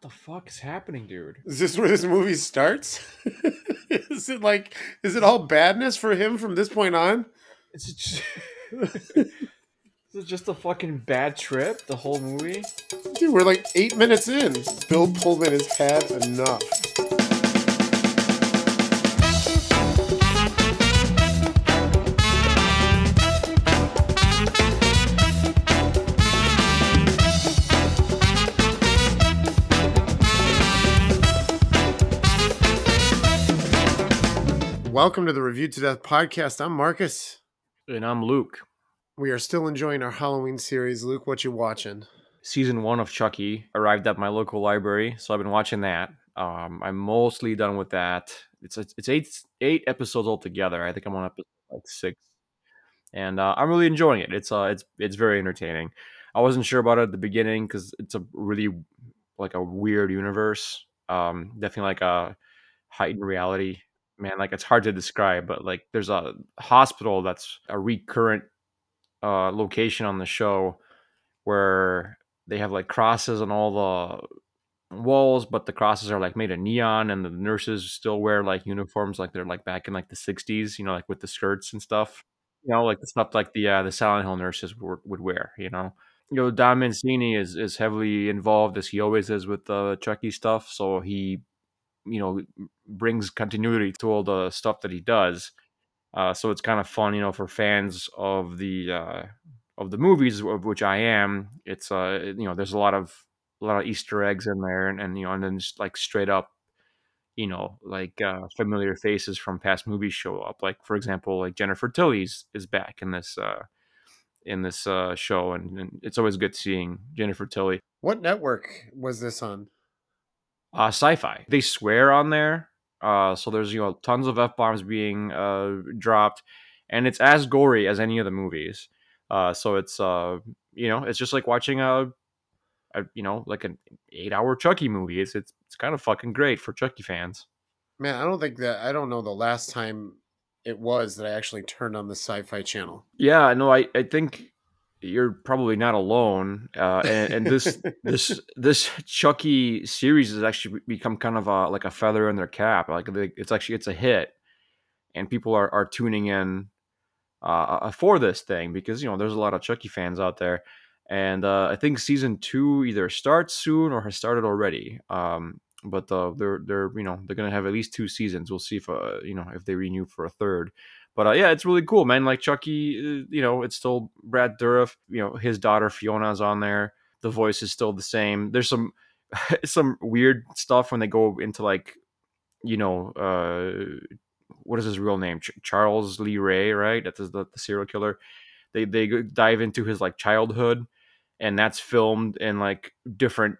what the fuck is happening, dude? Is this where this movie starts? is it like is it all badness for him from this point on? Is it just, is it just a fucking bad trip? The whole movie? Dude, we're like eight minutes in. Bill Pullman has had enough. Welcome to the Reviewed to Death podcast. I'm Marcus. And I'm Luke. We are still enjoying our Halloween series. Luke, what you watching? Season one of Chucky arrived at my local library, so I've been watching that. Um, I'm mostly done with that. It's it's eight eight episodes altogether. I think I'm on episode like six, and uh, I'm really enjoying it. It's uh it's it's very entertaining. I wasn't sure about it at the beginning because it's a really like a weird universe. Um, definitely like a heightened reality man like it's hard to describe but like there's a hospital that's a recurrent uh location on the show where they have like crosses on all the walls but the crosses are like made of neon and the nurses still wear like uniforms like they're like back in like the 60s you know like with the skirts and stuff you know like the stuff like the uh the silent hill nurses would, would wear you know? You know don mancini is is heavily involved as he always is with the chucky stuff so he you know brings continuity to all the stuff that he does. Uh, so it's kind of fun, you know, for fans of the uh, of the movies, of which I am. It's uh, you know, there's a lot of a lot of Easter eggs in there, and, and you know, and then just like straight up, you know, like uh, familiar faces from past movies show up. Like for example, like Jennifer Tilly's is back in this uh, in this uh, show, and, and it's always good seeing Jennifer Tilly. What network was this on? Uh, sci-fi. They swear on there, uh, so there's you know tons of f bombs being uh, dropped, and it's as gory as any of the movies. Uh, so it's uh, you know it's just like watching a, a you know like an eight-hour Chucky movie. It's it's it's kind of fucking great for Chucky fans. Man, I don't think that I don't know the last time it was that I actually turned on the Sci-Fi Channel. Yeah, no, I I think you're probably not alone. Uh, and, and this this this Chucky series has actually become kind of a, like a feather in their cap. Like it's actually it's a hit, and people are are tuning in uh, for this thing because you know there's a lot of Chucky fans out there. And uh, I think season two either starts soon or has started already. Um, but uh, they're they're you know they're gonna have at least two seasons. We'll see if uh, you know if they renew for a third. But uh, yeah, it's really cool, man. Like Chucky, uh, you know, it's still Brad Dourif. You know, his daughter Fiona's on there. The voice is still the same. There's some some weird stuff when they go into like, you know, uh, what is his real name? Ch- Charles Lee Ray, right? That's the, the serial killer. They they dive into his like childhood, and that's filmed in like different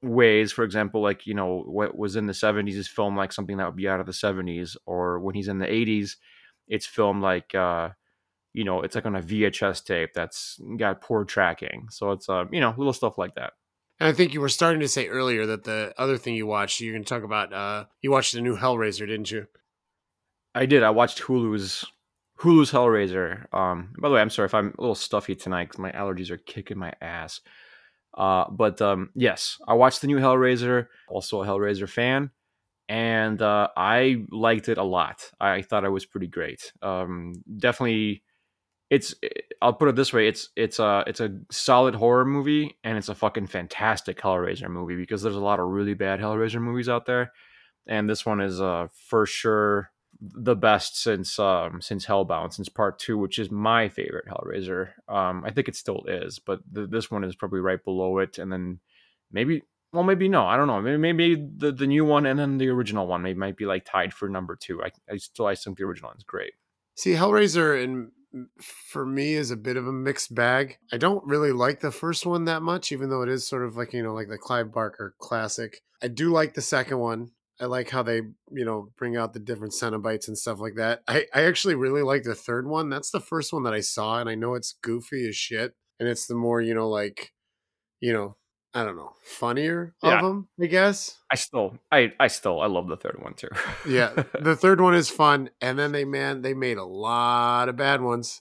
ways for example like you know what was in the 70s is filmed like something that would be out of the 70s or when he's in the 80s it's filmed like uh you know it's like on a vhs tape that's got poor tracking. So it's uh you know little stuff like that. And i think you were starting to say earlier that the other thing you watched you're going to talk about uh you watched the new hellraiser didn't you? I did. I watched hulu's hulu's hellraiser. Um by the way i'm sorry if i'm a little stuffy tonight because my allergies are kicking my ass. Uh but um yes i watched the new hellraiser. Also a hellraiser fan and uh, I liked it a lot. I thought it was pretty great. Um, definitely, it's. I'll put it this way: it's it's a it's a solid horror movie, and it's a fucking fantastic Hellraiser movie because there's a lot of really bad Hellraiser movies out there, and this one is uh, for sure the best since um, since Hellbound, since Part Two, which is my favorite Hellraiser. Um, I think it still is, but th- this one is probably right below it, and then maybe well, maybe no. I don't know. Maybe, maybe the, the new one and then the original one maybe might be like tied for number two. I, I still I think the original one's great. See, Hellraiser and for me is a bit of a mixed bag. I don't really like the first one that much, even though it is sort of like you know like the Clive Barker classic. I do like the second one. I like how they you know bring out the different Cenobites and stuff like that. I I actually really like the third one. That's the first one that I saw, and I know it's goofy as shit, and it's the more you know like you know I don't know, funnier yeah. of them, I guess. I still, I, I still, I love the third one too. yeah, the third one is fun, and then they, man, they made a lot of bad ones.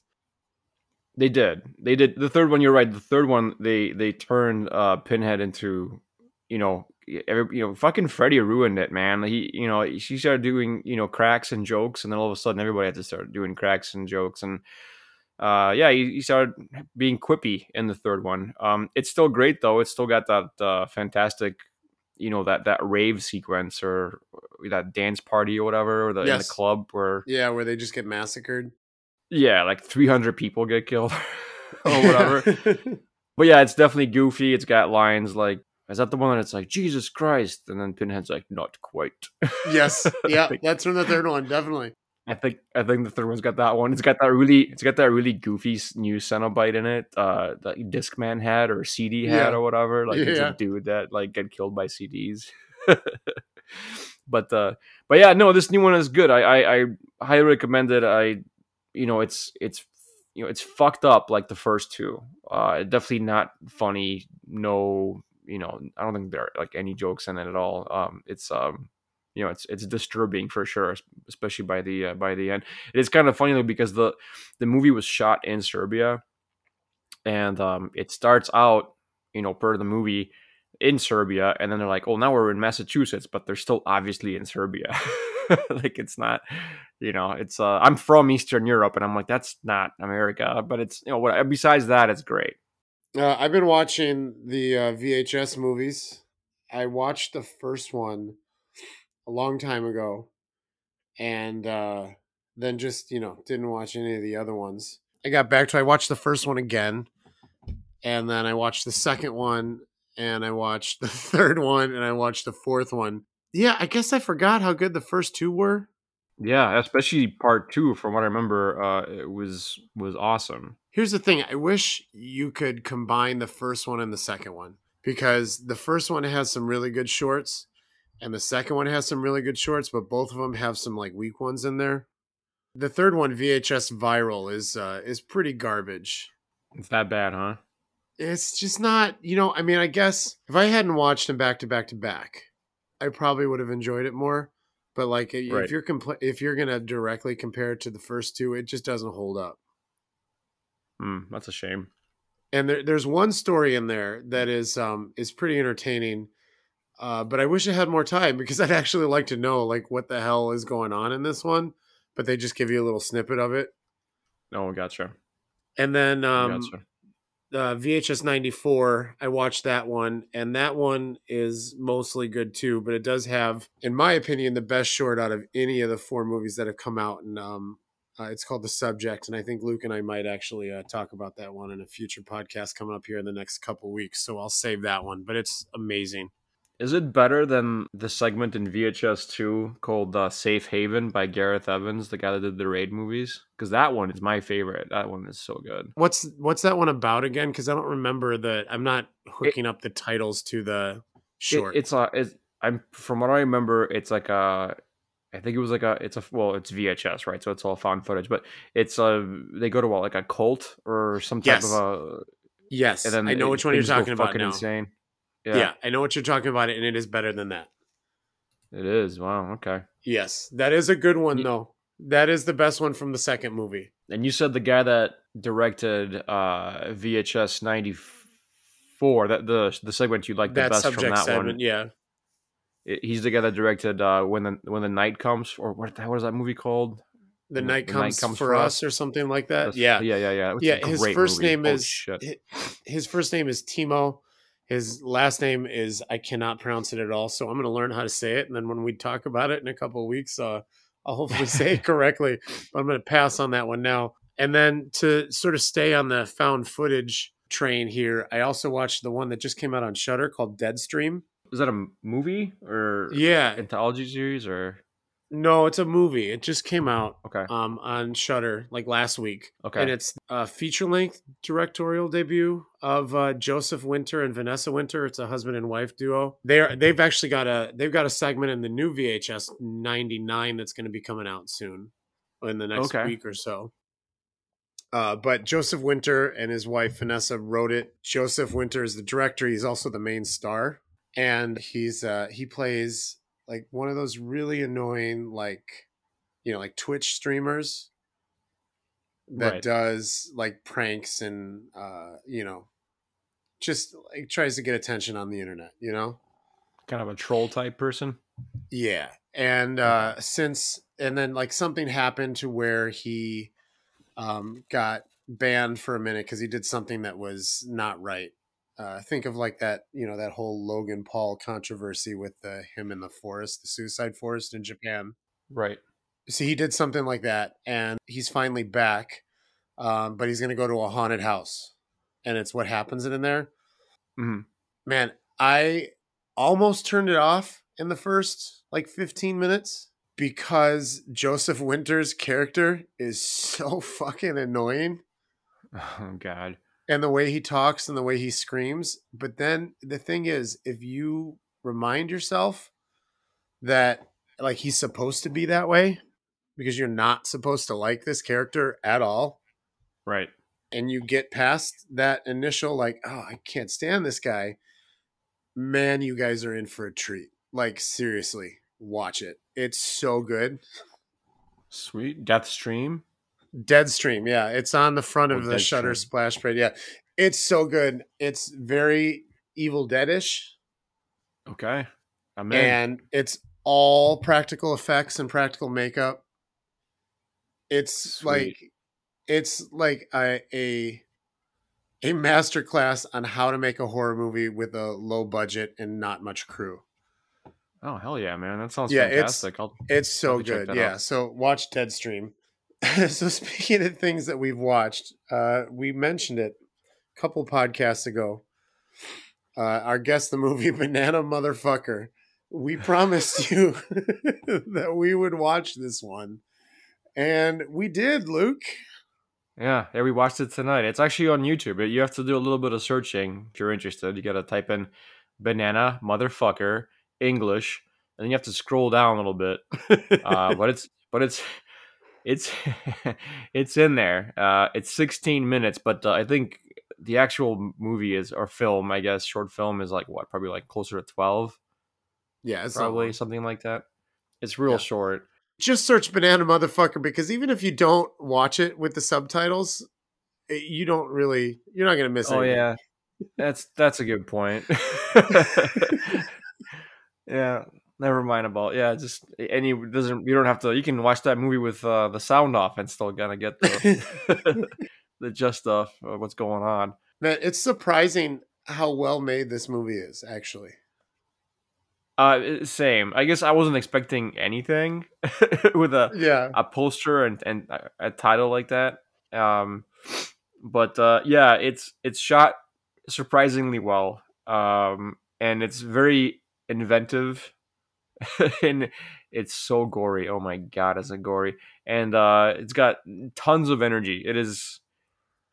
They did, they did. The third one, you're right. The third one, they they turned uh, Pinhead into, you know, every, you know, fucking Freddie ruined it, man. He, you know, she started doing, you know, cracks and jokes, and then all of a sudden everybody had to start doing cracks and jokes, and uh, yeah, he, he started being quippy in the third one. Um, it's still great though. It's still got that uh, fantastic, you know, that that rave sequence or that dance party or whatever, or the, in the club where Yeah, where they just get massacred yeah, like 300 people get killed or whatever. But yeah, it's definitely goofy. It's got lines like, "Is that the one that's like Jesus Christ?" And then Pinhead's like, "Not quite." yes, yeah, that's from the third one, definitely. I think I think the third one's got that one. It's got that really it's got that really goofy new Cenobite in it. Uh, that Discman had or CD had Yeah. or whatever. Like it's a dude that like get killed by CDs. but uh, but yeah, no, this new one is good. I I, I highly recommend it. I you know it's it's you know it's fucked up like the first two. Uh, definitely not funny. No, you know I don't think there are like any jokes in it at all. Um, it's um you know it's it's disturbing for sure especially by the uh, by the end. It is kind of funny though because the the movie was shot in serbia and um it starts out you know per the movie in serbia and then they're like oh now we're in massachusetts but they're still obviously in serbia. Like it's not you know it's uh i'm from eastern europe and i'm like that's not america but it's you know what besides that it's great. Uh, I've been watching the uh, VHS movies. I watched the first one a long time ago, and uh, then just you know didn't watch any of the other ones. I got back to I watched the first one again, and then I watched the second one, and I watched the third one, and I watched the fourth one. Yeah, I guess I forgot how good the first two were. yeah especially part two from what i remember uh it was was awesome Here's the thing I wish you could combine the first one and the second one because the first one has some really good shorts and the second one has some really good shorts, but both of them have some like weak ones in there. The third one, VHS Viral, is uh, is pretty garbage. it's that bad huh It's just not, you know. I mean, I guess if I hadn't watched them back to back to back, I probably would have enjoyed it more. But like, if Right. you're compl- if you're gonna directly compare it to the first two, it just doesn't hold up. Hmm, that's a shame. and there, there's one story in there that is um is pretty entertaining uh but i wish i had more time because i'd actually like to know like what the hell is going on in this one but they just give you a little snippet of it Oh, gotcha. and then um gotcha. uh, vhs 94 i watched that one and that one is mostly good too but it does have in my opinion the best short out of any of the four movies that have come out and um uh, it's called the subject and i think luke and i might actually uh, talk about that one in a future podcast coming up here in the next couple weeks so i'll save that one but it's amazing Is it better than the segment in VHS 2 called uh, Safe Haven by Gareth Evans, the guy that did the Raid movies? Because that one is my favorite. That one is so good. what's what's that one about again because i don't remember the i'm not hooking up the titles to the It- short it's a. It's, I'm from what I remember. It's like a. I think it was like a. It's a. Well, it's VHS, right? So it's all found footage. But it's a. They go to what, like a cult or some type Yes. of a. yes And then i know it- which one you're talking about fucking now Insane. Yeah. i know what you're talking about and it is better than that It is. Wow. Okay. Yes, that is a good one though. That is the best one from the second movie. And you said the guy that directed uh, VHS ninety four, that the the segment you like the that best from that segment, one. yeah. He's the guy that directed uh, when the when the night comes, or what? the hell was that movie called? The, The- night, The Night comes Comes for for us Us. or something like that. That's- Yeah, yeah, yeah, yeah. It's a yeah. His first movie. name Holy is shit. his first name is Timo. His last name is I cannot pronounce it at all. So I'm going to learn how to say it, and then when we talk about it in a couple of weeks, uh, I'll hopefully say it correctly. But I'm going to pass on that one now. And then to sort of stay on the found footage train here, I also watched the one that just came out on Shudder called Deadstream. Is that a movie or Yeah, anthology series or no, it's a movie. It just came out okay, um, on Shudder like last week, okay, and it's a feature length directorial debut of uh, Joseph Winter and Vanessa Winter. It's a husband and wife duo. They're they've actually got a they've got a segment in the new VHS ninety nine that's going to be coming out soon, in the next Okay. week or so. Uh, but Joseph Winter and his wife Vanessa wrote it. Joseph Winter is the director. He's also the main star, and he's uh, he plays like one of those really annoying like you know like Twitch streamers that Right. does like pranks and uh, you know just like tries to get attention on the internet. You know, kind of a troll type person. Yeah. And uh since and then like something happened to where he um got banned for a minute because he did something that was not right. Uh, think of like that, you know, that whole Logan Paul controversy with the him in the forest, the suicide forest in Japan. Right. So he did something like that, and he's finally back, um, but he's going to go to a haunted house, and it's what happens in there. Mhm. Man, I almost turned it off in the first like 15 minutes because Joseph Winter's character is so fucking annoying Oh God. And the way he talks and the way he screams. But then the thing is, if you remind yourself that like he's supposed to be that way because you're not supposed to like this character at all, Right. and you get past that initial like, oh, I can't stand this guy, man, you guys are in for a treat. Like seriously, watch it. It's so good. Sweet. Deathstream. Deadstream, yeah, it's on the front Oh, of the Shudder splash page. Yeah, it's so good. It's very Evil Deadish, Okay. I'm in. and it's all practical effects and practical makeup. It's Sweet. like it's like a a a master class on how to make a horror movie with a low budget and not much crew. oh hell yeah, man. That sounds Yeah, it's- I'll It's so Have to check good. Yeah. out. So watch Deadstream. so speaking of things that we've watched, uh, we mentioned it a couple podcasts ago. Uh, our guest, the movie Banana Motherfucker. We promised you that we would watch this one, and we did, Luke. Yeah, yeah, we watched it tonight. It's actually on YouTube. but You have to do a little bit of searching if you're interested. You got to type in banana motherfucker English, and then you have to scroll down a little bit. Uh, but it's but it's it's it's in there. Uh, it's 16 minutes, but uh, I think the actual movie is or film, I guess, short film is like what, probably like closer to 12, Yeah, it's probably something like that. It's real Yeah. short. just search Banana Motherfucker because even if you don't watch it with the subtitles, it- you don't really, you're not gonna miss. It. Oh anything. yeah, that's that's a good point. yeah, never mind about yeah. Just any doesn't you don't have to. You can watch that movie with uh, the sound off and still gonna get the the stuff. of what's going on. Man, it's surprising how well made this movie is. Actually, Uh, same. I guess I wasn't expecting anything with a yeah, a poster and and a, a title like that. Um, but uh, yeah, it's it's shot surprisingly well. Um, and it's very inventive, and it's so gory. Oh my god, it's a gory, and uh, it's got tons of energy. It is.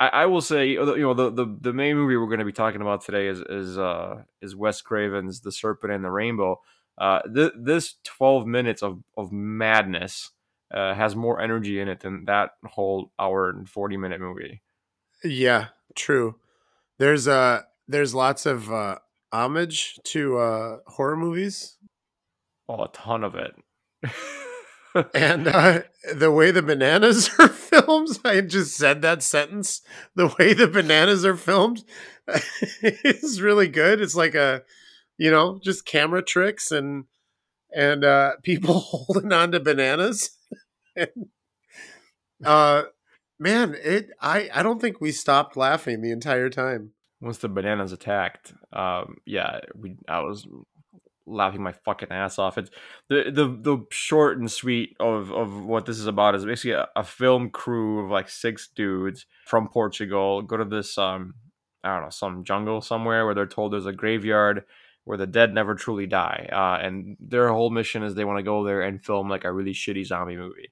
I, I will say, you know, the, the the main movie we're going to be talking about today is is uh is Wes Craven's The Serpent and the Rainbow. Uh, th- this twelve minutes of of madness uh, has more energy in it than that whole hour and 40 minute movie. yeah, true. There's uh there's lots of uh homage to uh horror movies, Oh, a ton of it. and uh the way the bananas are filmed. I just said that sentence. The way the bananas are filmed is really good. It's like a, you know, just camera tricks and and uh people holding on to bananas. and, uh man, it I I don't think we stopped laughing the entire time. Once the bananas attacked, um, yeah, we I was laughing my fucking ass off. It's the the the short and sweet of of what this is about is basically a, a film crew of like six dudes from Portugal go to this um I don't know some jungle somewhere where they're told there's a graveyard where the dead never truly die, uh, and their whole mission is they want to go there and film like a really shitty zombie movie.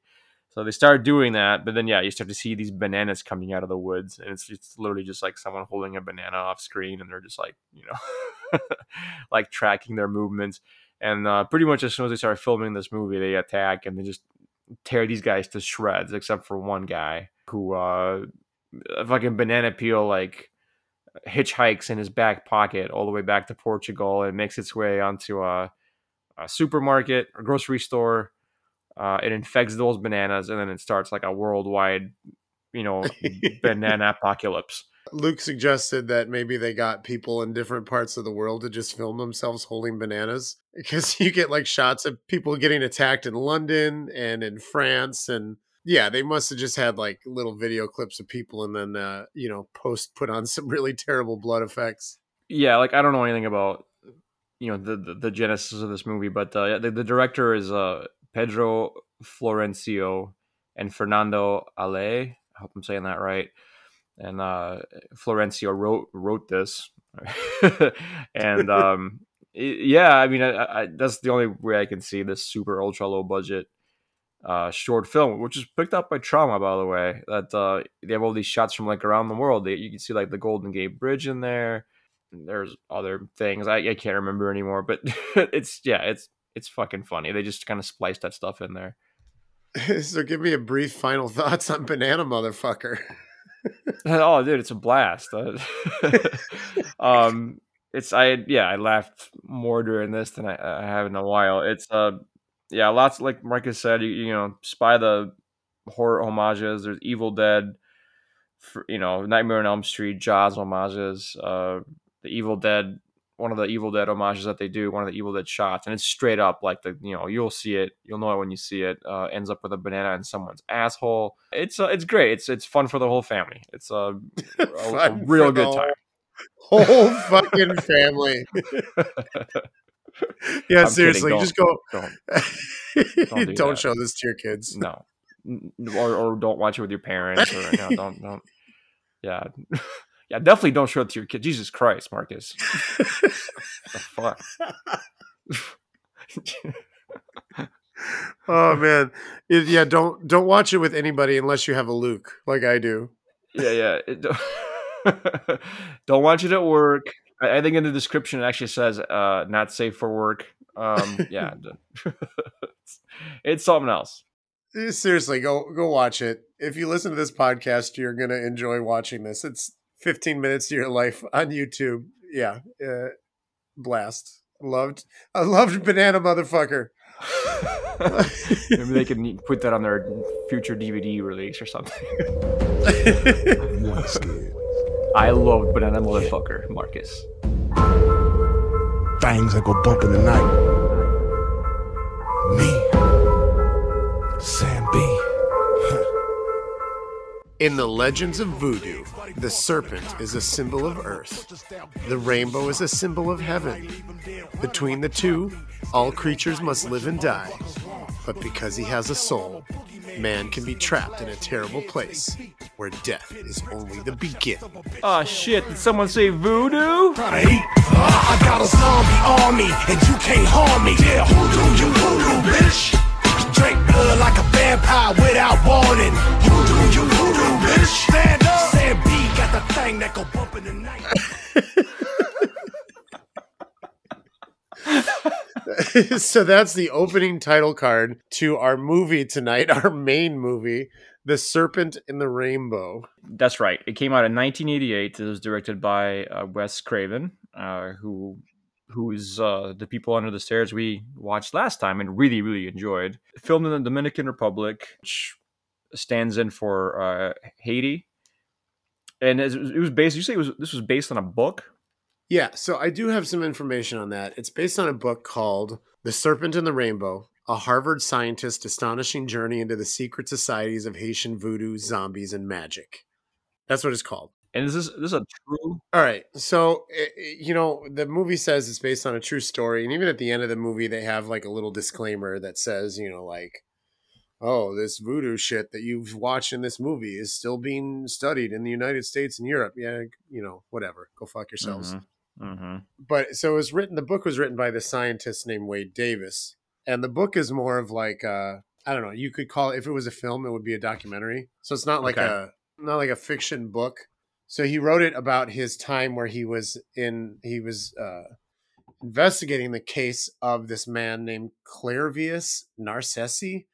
So they start doing that, but then yeah, you start to see these bananas coming out of the woods, and it's it's literally just like someone holding a banana off screen, and they're just like you know, like tracking their movements. And uh, pretty much as soon as they start filming this movie, they attack and they just tear these guys to shreds, except for one guy who uh, a fucking banana peel like hitchhikes in his back pocket all the way back to Portugal and makes its way onto a, a supermarket or grocery store. Uh, it infects those bananas and then it starts like a worldwide, you know, banana apocalypse. Luke suggested that maybe they got people in different parts of the world to just film themselves holding bananas because you get like shots of people getting attacked in London and in France and yeah, they must have just had like little video clips of people and then uh, you know, post put on some really terrible blood effects. Yeah, like I don't know anything about you know the the, the genesis of this movie, but uh, the, the director is uh, Pedro Florencio and Fernando Alle. I hope I'm saying that right. And uh, Florencio wrote wrote this, and um, yeah, I mean, I, I, that's the only way I can see this super ultra low budget uh, short film, which is picked up by Troma, by the way. That uh, they have all these shots from like around the world. They, you can see like the Golden Gate Bridge in there. There's other things I, I can't remember anymore, but it's yeah, it's it's fucking funny. They just kind of spliced that stuff in there. so give me a brief final thoughts on Banana Motherfucker. oh, dude, it's a blast. um, it's I yeah, I laughed more during this than I, I have in a while. It's uh yeah, lots like Marcus said, you, you know, spy the horror homages. There's Evil Dead, for, you know, Nightmare on Elm Street, Jaws homages, uh, the Evil Dead one of the Evil Dead homages that they do, one of the Evil Dead shots, and it's straight up like the you know you'll see it, you'll know it when you see it. Uh, ends up with a banana in someone's asshole. It's uh, it's great. It's it's fun for the whole family. It's uh, a, a, a real good time. Whole fucking family. yeah, I'm seriously, just go. Don't, don't, do don't show this to your kids. No, or or don't watch it with your parents. Or no, don't don't. Yeah. Yeah, definitely don't show it to your kid. Jesus Christ, Marcus. fuck. oh man, it, yeah. Don't don't watch it with anybody unless you have a Luke, like I do. Yeah, yeah. It, don't, don't watch it at work. I, I, think in the description it actually says uh, "not safe for work." Um, yeah, it's, it's something else. Seriously, go go watch it. If you listen to this podcast, you're gonna enjoy watching this. It's 15 minutes of your life on YouTube. Yeah. Uh, blast. Loved. I loved Banana Motherfucker. Maybe they can put that on their future DVD release or something. I loved Banana Motherfucker, Marcus. Things that go bump in the night. Me. In the legends of voodoo, the serpent is a symbol of earth. The rainbow is a symbol of heaven. Between the two, all creatures must live and die. But because he has a soul, man can be trapped in a terrible place where death is only the beginning. Aw oh, shit, did someone say voodoo? Ah, I got a zombie army and you can't harm me. Yeah, voodoo, you voodoo, bitch. Drink blood like a vampire without warning. Voodoo, you bitch. Stand up. Sam B got the thing that go bump in the night. so that's the opening title card to our movie tonight, our main movie, The Serpent in the Rainbow. That's right. It came out in 1988. It was directed by uh, Wes Craven, uh, who who's uh, the people under the stairs we watched last time and really really enjoyed. Filmed in the Dominican Republic, which stands in for uh, Haiti, and it was based. You say it was this was based on a book. Yeah, so I do have some information on that. It's based on a book called "The Serpent and the Rainbow: A Harvard Scientist's Astonishing Journey into the Secret Societies of Haitian Voodoo, Zombies, and Magic." That's what it's called. And is this this is a true? All right, so eh, eh, you know the movie says it's based on a true story, and even at the end of the movie, they have like a little disclaimer that says, you know, like oh, this voodoo shit that you've watched in this movie is still being studied in the United States and Europe. Yeah, you know, whatever. Go fuck yourselves. Mm-hmm. Mm-hmm. But so it was written. The book was written by the scientist named Wade Davis, and the book is more of like uh, I don't know. You could call it if it was a film, it would be a documentary. So it's not like okay. a not like a fiction book. So he wrote it about his time where he was in he was uh, investigating the case of this man named Clairvius Narcisse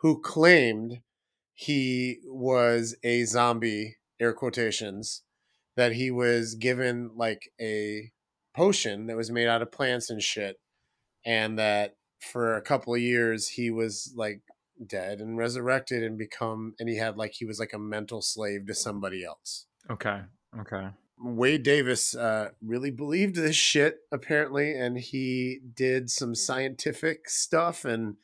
who claimed he was a zombie, air quotations, that he was given like a potion that was made out of plants and shit, and that for a couple of years he was like dead and resurrected and become and he had like he was like a mental slave to somebody else. Okay. Okay. Wade Davis uh, really believed this shit apparently, and he did some scientific stuff and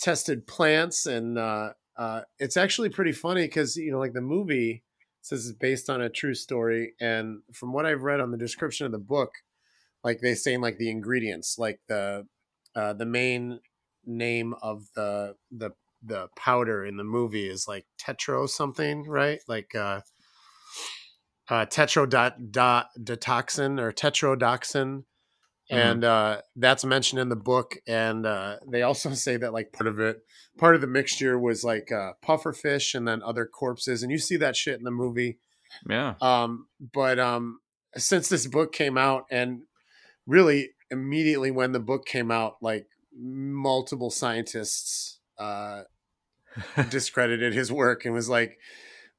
tested plants, and uh, uh, it's actually pretty funny because you know, like the movie says it's based on a true story, and from what I've read on the description of the book, like they saying like the ingredients, like the uh, the main name of the the the powder in the movie is like tetro something, right? Like uh, uh, tetrodotoxin or tetrodotoxin. Mm-hmm. And uh, that's mentioned in the book. And uh, they also say that like part of it, part of the mixture was like uh, puffer fish and then other corpses. And you see that shit in the movie. Yeah. Um, but um, since this book came out, and really immediately when the book came out, like multiple scientists uh, discredited his work and was like,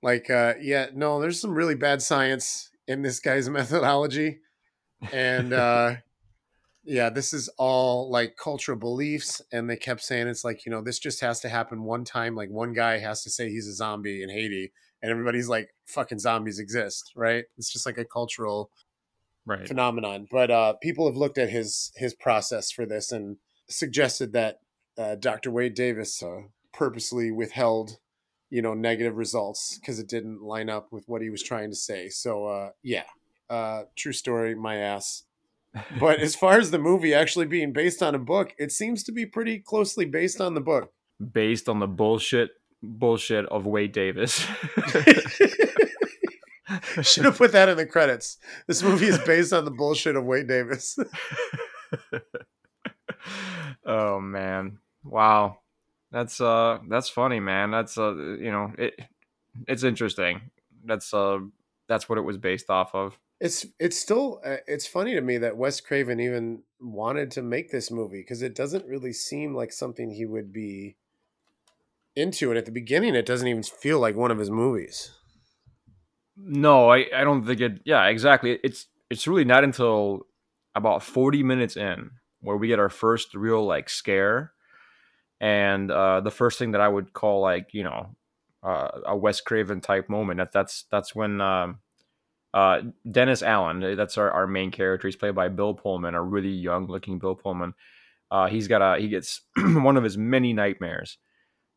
like, uh, yeah, no, there's some really bad science in this guy's methodology, and uh, yeah, this is all like cultural beliefs. And they kept saying it's like you know this just has to happen one time. Like one guy has to say he's a zombie in Haiti, and everybody's like, fucking zombies exist, right? It's just like a cultural right. phenomenon. But uh, people have looked at his his process for this and suggested that uh, Dr. Wade Davis uh, purposely withheld, you know, negative results because it didn't line up with what he was trying to say. So, uh, yeah, uh, true story, my ass. But as far as the movie actually being based on a book, it seems to be pretty closely based on the book. Based on the bullshit bullshit of Wade Davis. Should have put that in the credits. This movie is based on the bullshit of Wade Davis. oh man. Wow. That's uh that's funny, man. That's uh you know, it it's interesting. That's uh that's what it was based off of. It's it's still uh, it's funny to me that Wes Craven even wanted to make this movie because it doesn't really seem like something he would be into and at the beginning it doesn't even feel like one of his movies. No, I I don't think it yeah, exactly. It's it's really not until about 40 minutes in where we get our first real like scare and uh, the first thing that I would call like you know uh, a Wes Craven type moment. That that's that's when um, uh, Dennis Alan. Eh, that's our, our main character. He's played by Bill Pullman, a really young looking Bill Pullman. Uh, he's got a he gets one of his many nightmares,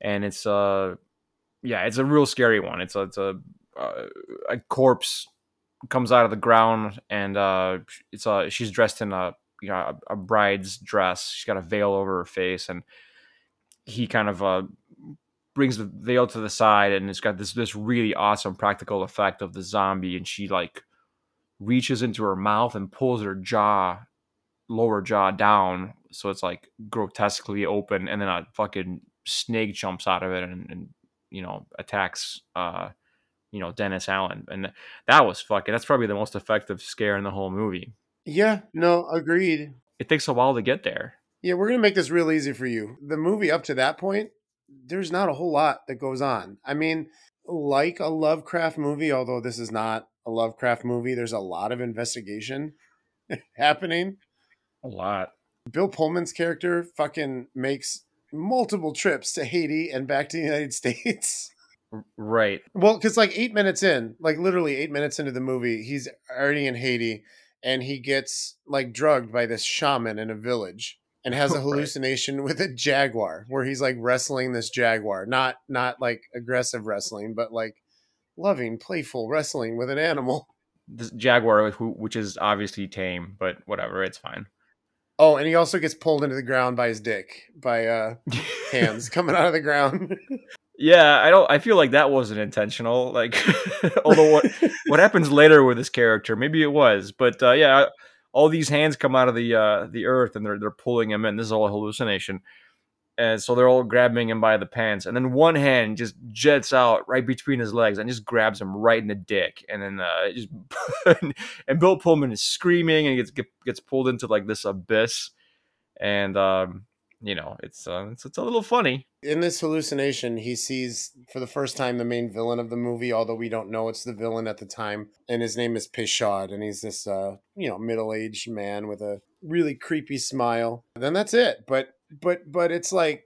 and it's uh yeah it's a real scary one. It's a it's a uh, a corpse comes out of the ground and uh it's a she's dressed in a you know a, a bride's dress. She's got a veil over her face and he kind of uh, brings the veil to the side and it's got this this really awesome practical effect of the zombie and she like reaches into her mouth and pulls her jaw lower jaw down so it's like grotesquely open and then a fucking snake jumps out of it and, and you know attacks uh you know Dennis Alan and that was fucking that's probably the most effective scare in the whole movie. Yeah no agreed. It takes a while to get there. Yeah, we're going to make this real easy for you. The movie up to that point, there's not a whole lot that goes on. I mean, like a Lovecraft movie, although this is not a Lovecraft movie, there's a lot of investigation happening. A lot. Bill Pullman's character fucking makes multiple trips to Haiti and back to the United States. Right. Well, because like eight minutes in, like literally eight minutes into the movie, he's already in Haiti and he gets like drugged by this shaman in a village and has a hallucination right. with a jaguar where he's like wrestling this jaguar. Not not like aggressive wrestling but like loving playful wrestling with an animal. This jaguar which is obviously tame but whatever it's fine. Oh and he also gets pulled into the ground by his dick by uh hands coming out of the ground. Yeah i don't i feel like that wasn't intentional like although what what happens later with this character maybe it was but uh yeah all these hands come out of the uh, the earth and they're they're pulling him in. This is all a hallucination. And so they're all grabbing him by the pants, and then one hand just jets out right between his legs and just grabs him right in the dick, and then uh, just and Bill Pullman is screaming and gets gets pulled into like this abyss, and um, you know it's uh, it's it's a little funny. In this hallucination, he sees for the first time the main villain of the movie, although we don't know it's the villain at the time, and his name is Peychaud, and he's this uh, you know middle aged man with a really creepy smile. Then that's it. But but but it's like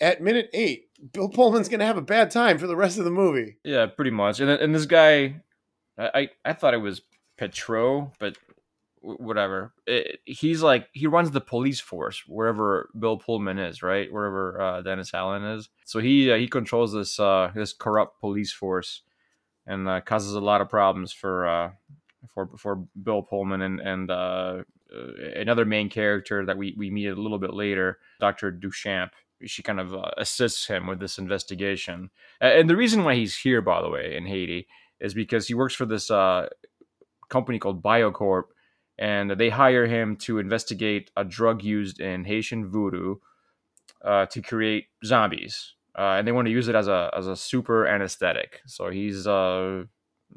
at minute eight, Bill Pullman's gonna have a bad time for the rest of the movie. Yeah, pretty much. And and this guy, I I, I thought it was Petro, but whatever. It, he's like he runs the police force wherever Bill Pullman is, right? Wherever uh, Dennis Alan is. So he uh, he controls this uh, this corrupt police force and uh, causes a lot of problems for uh, for for Bill Pullman and and uh, another main character that we we meet a little bit later, Doctor Duchamp. She kind of assists him with this investigation, and the reason why he's here, by the way, in Haiti, is because he works for this company called Biocorp and they hire him to investigate a drug used in Haitian voodoo uh, to create zombies, uh, and they want to use it as a as a super anesthetic. So he's uh,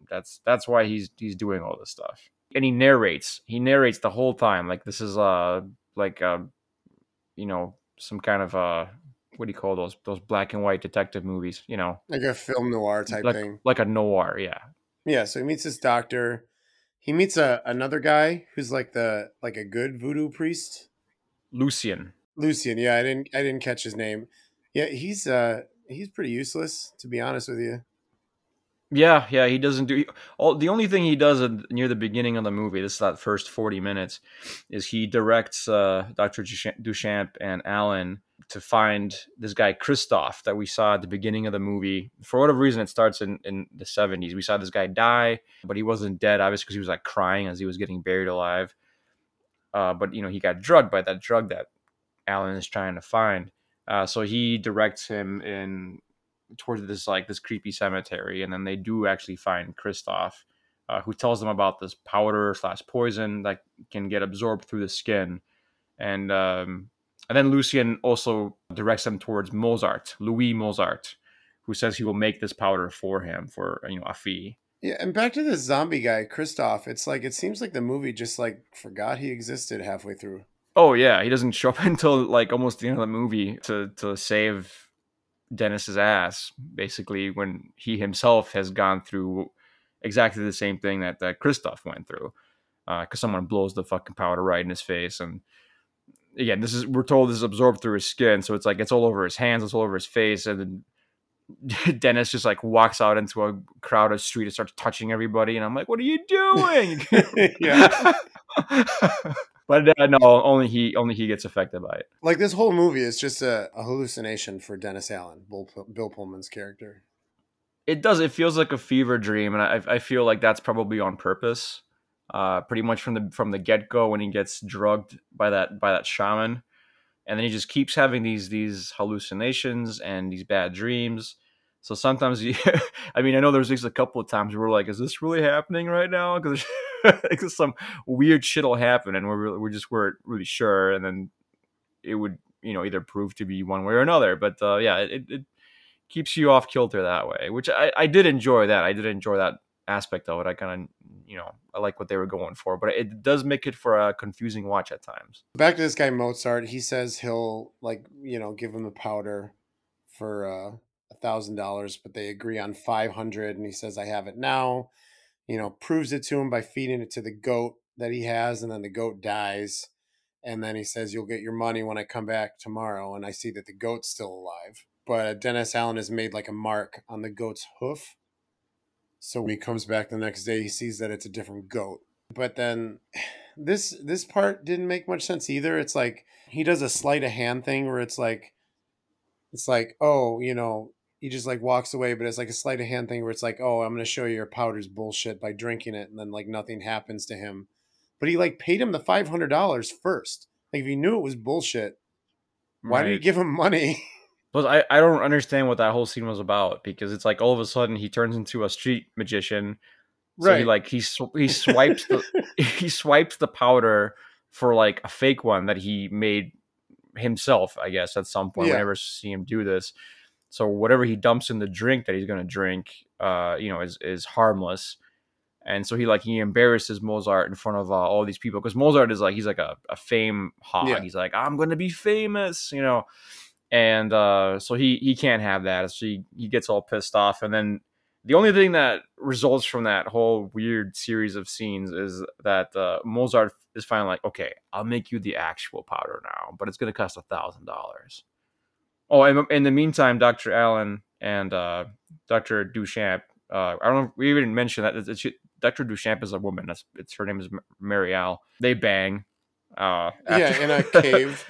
that's that's why he's he's doing all this stuff, and he narrates. He narrates the whole time, like this is uh like uh, you know some kind of uh what do you call those those black and white detective movies? You know, like a film noir type like, thing, like a noir. Yeah, yeah. So he meets this doctor he meets a another guy who's like the like a good voodoo priest. Lucien. Lucien, yeah, I didn't I didn't catch his name. Yeah, he's uh he's pretty useless to be honest with you. Yeah, yeah, he doesn't do all. The only thing he does near the beginning of the movie, this is that first forty minutes, is he directs uh, Doctor Duchamp and Alan to find this guy Christophe that we saw at the beginning of the movie. For whatever reason, it starts in, in the 70s. We saw this guy die, but he wasn't dead, obviously, because he was like crying as he was getting buried alive. Uh, but you know, he got drugged by that drug that Alan is trying to find. Uh, so he directs him in towards this like this creepy cemetery, and then they do actually find Christophe, uh, who tells them about this powder slash poison that can get absorbed through the skin, and um, and then Lucien also directs them towards Mozart, Louis Mozart, who says he will make this powder for him for you know a fee. Yeah, and back to this zombie guy, Christophe. It's like it seems like the movie just like forgot he existed halfway through. Oh yeah, he doesn't show up until like almost the end of the movie to to save Dennis's ass, basically when he himself has gone through exactly the same thing that that Christophe went through, because uh, someone blows the fucking powder right in his face and again, this is we're told this is absorbed through his skin, so it's like it's all over his hands, it's all over his face, and then Dennis just like walks out into a crowded street and starts touching everybody, and I'm like, "What are you doing?" yeah. but uh, no, only he only he gets affected by it. Like this whole movie is just a, a hallucination for Dennis Alan, Bill, Bill, Pullman's character. It does. It feels like a fever dream, and I, I feel like that's probably on purpose uh, pretty much from the from the get go when he gets drugged by that by that shaman, and then he just keeps having these these hallucinations and these bad dreams. So sometimes, I mean, I know there's just a couple of times where we're like, "Is this really happening right now?" Because some weird shit will happen, and we're we just weren't really sure, and then it would you know either prove to be one way or another. But uh, yeah, it, it keeps you off kilter that way, which I, I did enjoy that. I did enjoy that aspect of it. I kind of, you know, I like what they were going for, but it does make it for a confusing watch at times. Back to this guy Mozart, he says he'll like, you know, give him the powder for uh, a thousand dollars, but they agree on five hundred, and he says I have it now. You know, proves it to him by feeding it to the goat that he has, and then the goat dies. And then he says, You'll get your money when I come back tomorrow. And I see that the goat's still alive. But Dennis Alan has made like a mark on the goat's hoof so when he comes back the next day, he sees that it's a different goat. But then this this part didn't make much sense either. It's like he does a sleight of hand thing where it's like it's like, oh, you know, he just like walks away, but it's like a sleight of hand thing where it's like, oh, I'm gonna show you your powder's bullshit by drinking it, and then like nothing happens to him. But he like paid him the five hundred dollars first. Like if he knew it was bullshit, why right. did he give him money? Plus, I, I don't understand what that whole scene was about because it's like all of a sudden he turns into a street magician. So right. he like he he swipes the he swipes the powder for like a fake one that he made himself, I guess, at some point. Yeah. Whenever see him do this, so whatever he dumps in the drink that he's gonna drink, uh, you know, is is harmless. And so he like he embarrasses Mozart in front of uh, all these people because Mozart is like he's like a, a fame hog. Yeah. He's like I'm gonna be famous, you know and uh, so he he can't have that. So he he gets all pissed off, and then the only thing that results from that whole weird series of scenes is that uh, Mozart is finally like, okay, I'll make you the actual powder now, but it's going to cost a thousand dollars. Oh, and in the meantime, Doctor Alan and uh, Doctor Duchamp. Uh, I don't know. We didn't mention that Dr. Duchamp is a woman. That's it's her name is Marielle. They bang. Uh, yeah, in a cave.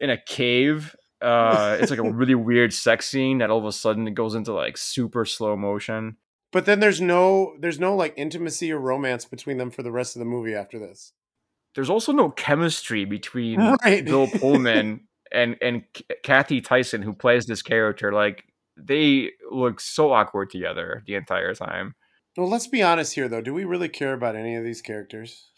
in a cave. Uh, it's like a really weird sex scene that all of a sudden it goes into like super slow motion. But then there's no there's no like intimacy or romance between them for the rest of the movie after this. There's also no chemistry between right. Bill Pullman and and Cathy Tyson who plays this character. Like they look so awkward together the entire time. Well, let's be honest here, though. Do we really care about any of these characters?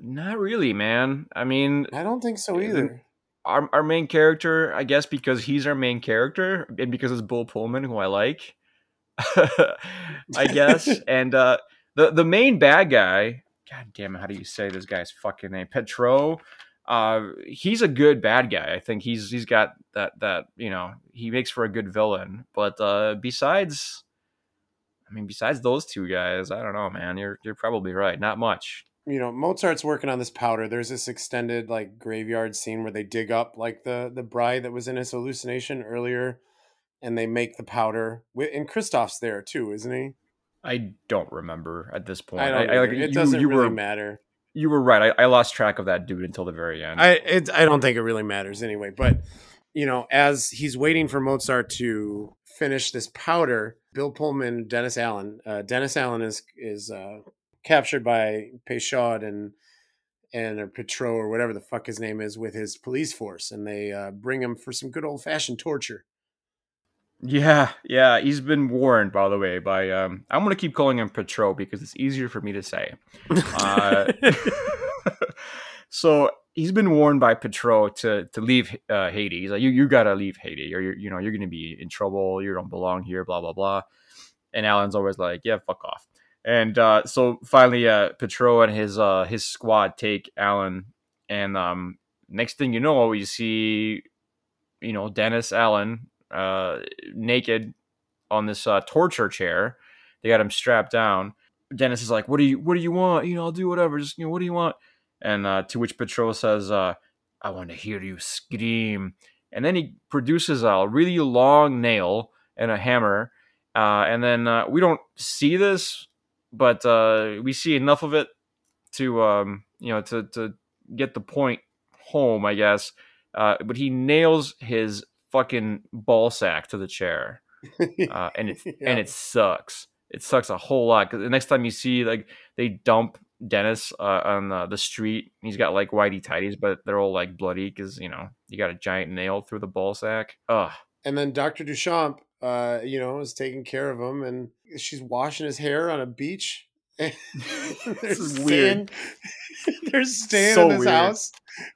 Not really, man. I mean, I don't think so either. Our, our main character, I guess, because he's our main character, and because it's Bill Pullman, who I like, I guess. and uh, the the main bad guy, God damn it, how do you say this guy's fucking name? Petro. Uh, he's a good bad guy. I think he's he's got that that you know he makes for a good villain. But uh, besides, I mean, besides those two guys, I don't know, man. You're you're probably right. Not much. You know, Mozart's working on this powder. There's this extended like graveyard scene where they dig up like the the bride that was in his hallucination earlier, and they make the powder. And Christophe's there too, isn't he? I don't remember at this point. I I, like, it you, doesn't you really were, matter you were right. I, I, lost track of that dude until the very end. I it, I don't think it really matters anyway. But you know, as he's waiting for Mozart to finish this powder, Bill Pullman, Dennis Alan, uh, Dennis Alan is is uh, captured by Peytraud and and or Petro or whatever the fuck his name is with his police force, and they uh, bring him for some good old fashioned torture. Yeah, yeah, he's been warned, by the way, by um, I'm gonna keep calling him Petro because it's easier for me to say. Uh, so he's been warned by Petro to to leave uh, Haiti. He's like, you you gotta leave Haiti, or you're you know you're gonna be in trouble. You don't belong here. Blah blah blah. And Alan's always like, yeah, fuck off. And uh, so finally, uh, Petro and his uh, his squad take Alan, and um, next thing you know, we see you know Dennis Alan uh, naked on this uh, torture chair. They got him strapped down. Dennis is like, "What do you What do you want? You know, I'll do whatever. Just you know, what do you want?" And uh, to which Petro says, uh, "I want to hear you scream." And then he produces a really long nail and a hammer. Uh, and then uh, we don't see this, but uh, we see enough of it to um, you know to to get the point home, I guess. Uh, but he nails his fucking ball sack to the chair, uh, and it yeah. and it sucks. It sucks a whole lot because the next time you see like they dump Dennis uh, on the, the street, he's got like whitey tighties, but they're all like bloody because you know you got a giant nail through the ball sack. Ugh. And then Doctor Duchamp, uh, you know, is taking care of him, and she's washing his hair on a beach. they're staying, they're staying so in his weird. house,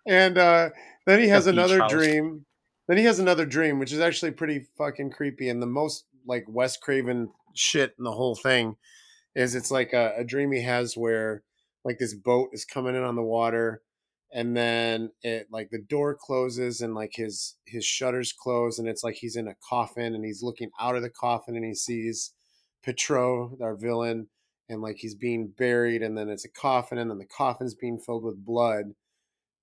and uh, then he has another dream then he has another dream, which is actually pretty fucking creepy. And the most like Wes Craven shit in the whole thing is it's like a, a dream he has where like this boat is coming in on the water and then it like the door closes and like his his shutters close and it's like he's in a coffin and he's looking out of the coffin and he sees Petro, our villain, and like he's being buried and then it's a coffin and then the coffin's being filled with blood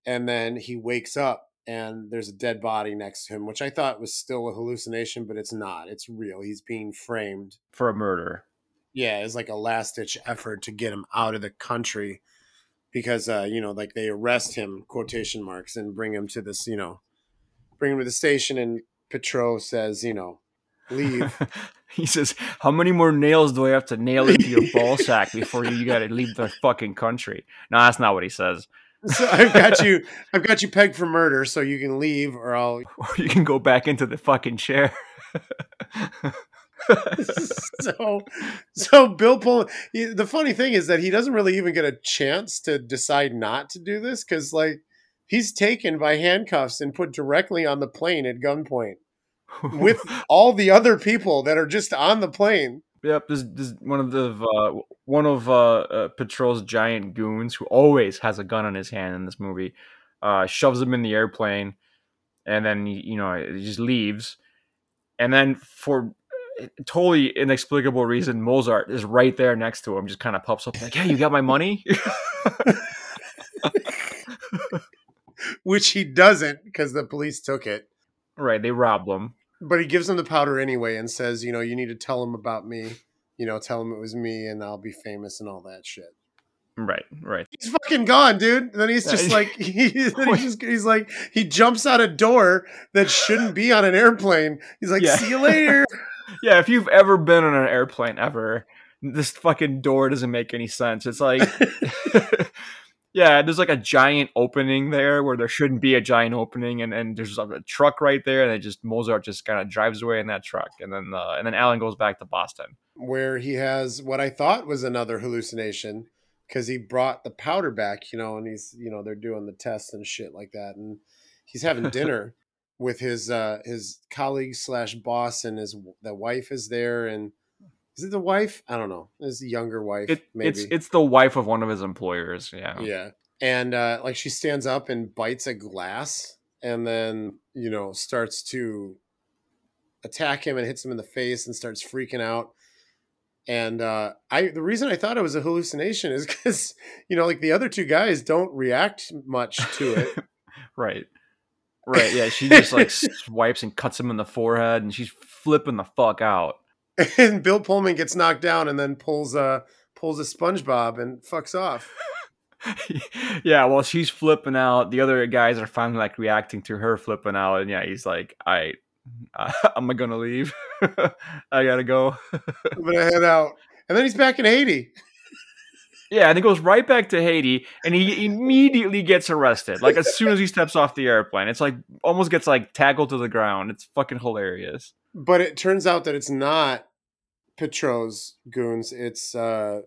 and then he wakes up and there's a dead body next to him, which I thought was still a hallucination, but it's not. It's real. He's being framed for a murder. Yeah, it's like a last ditch effort to get him out of the country because uh, you know, like they arrest him, quotation marks, and bring him to this, you know, bring him to the station and Petro says, you know, leave. he says, How many more nails do I have to nail into your ball sack before you gotta leave the fucking country? No, that's not what he says so I've got you. I've got you pegged for murder, so you can leave, or I'll. Or you can go back into the fucking chair. so, so Bill Pullman. The funny thing is that he doesn't really even get a chance to decide not to do this because, like, he's taken by handcuffs and put directly on the plane at gunpoint with all the other people that are just on the plane. Yep, this, this one of the uh, one of uh, uh, Petro's giant goons who always has a gun in his hand in this movie. Uh, shoves him in the airplane, and then you know he just leaves. And then for totally inexplicable reason, Mozart is right there next to him, just kind of pops up like, "Hey, you got my money?" Which he doesn't because the police took it. Right, they robbed him but he gives him the powder anyway and says, you know, you need to tell him about me. you know, tell him it was me and I'll be famous and all that shit. Right, right. He's fucking gone, dude. And then he's just like he, he's just he's like he jumps out a door that shouldn't be on an airplane. He's like, Yeah. "See you later." Yeah, if you've ever been on an airplane ever, this fucking door doesn't make any sense. It's like Yeah, there's like a giant opening there where there shouldn't be a giant opening, and, and there's a truck right there, and it just Mozart just kind of drives away in that truck, and then uh, and then Alan goes back to Boston. Where he has what I thought was another hallucination because he brought the powder back, you know, and he's you know they're doing the tests and shit like that, and he's having dinner with his uh his colleague slash boss, and his the wife is there, and is it the wife? I don't know. His younger wife, It, maybe. it's it's the wife of one of his employers. Yeah, Yeah. And uh like she stands up and bites a glass and then, you know, starts to attack him and hits him in the face and starts freaking out. And uh I the reason I thought it was a hallucination is cuz you know, like the other two guys don't react much to it. right, right. Yeah, she just like swipes and cuts him in the forehead, and she's flipping the fuck out. and Bill Pullman gets knocked down and then pulls a pulls a SpongeBob and fucks off. yeah, well, she's flipping out. The other guys are finally like reacting to her flipping out, and yeah, he's like, "I, I'm gonna leave. I gotta go." I'm gonna head out. And then he's back in Haiti. Yeah, and he goes right back to Haiti, and he immediately gets arrested. Like as soon as he steps off the airplane, it's like almost gets like tackled to the ground. It's fucking hilarious. But it turns out that it's not Petro's goons. It's uh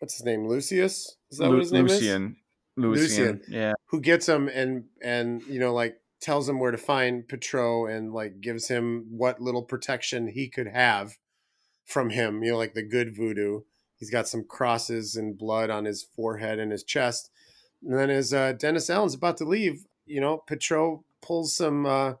what's his name? Lucius? Is that Lu- what his name is? Lucien, Lucien, Lucien. yeah, Who gets him and and you know like tells him where to find Petro and like gives him what little protection he could have from him, you know, like the good voodoo. He's got some crosses and blood on his forehead and his chest. And then as uh, Dennis Alan's about to leave, you know, Petro pulls some uh,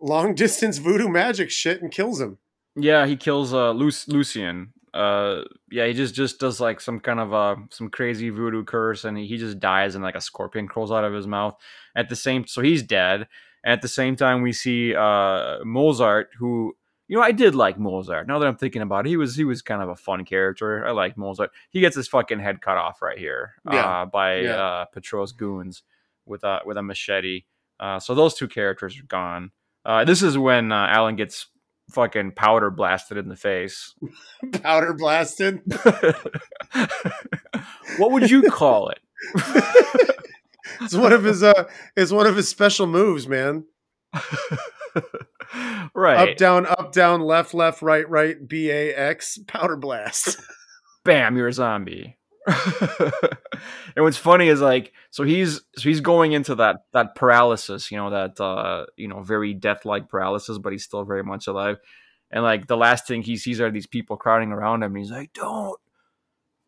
long distance voodoo magic shit and kills him. yeah. He kills uh Luc- Lucien. Uh, yeah, he just just does like some kind of uh some crazy voodoo curse, and he, he just dies, and like a scorpion crawls out of his mouth. At the same, so he's dead. At the same time, we see uh Mozart, who you know I did like Mozart. Now that I'm thinking about it, he was he was kind of a fun character. I like Mozart. He gets his fucking head cut off right here, Yeah. uh, by Yeah. uh Petro's goons with a with a machete. Uh, so those two characters are gone. Uh, this is when uh, Alan gets fucking powder blasted in the face. Powder blasted. what would you call it? it's one of his uh it's one of his special moves, man. right. Up down up down left left right right B A X powder blast. Bam, you're a zombie. and what's funny is like so he's so he's going into that that paralysis, you know, that uh you know, very death-like paralysis, but he's still very much alive. And like the last thing he sees are these people crowding around him and he's like, Don't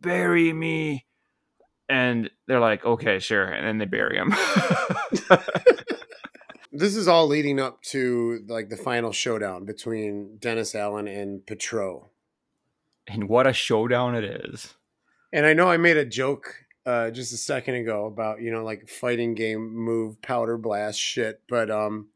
bury me. And they're like, Okay, sure, and then they bury him. This is all leading up to like the final showdown between Dennis Alan and Petro. and what a showdown it is. And I know I made a joke uh just a second ago about, you know, like fighting game move powder blast shit, but um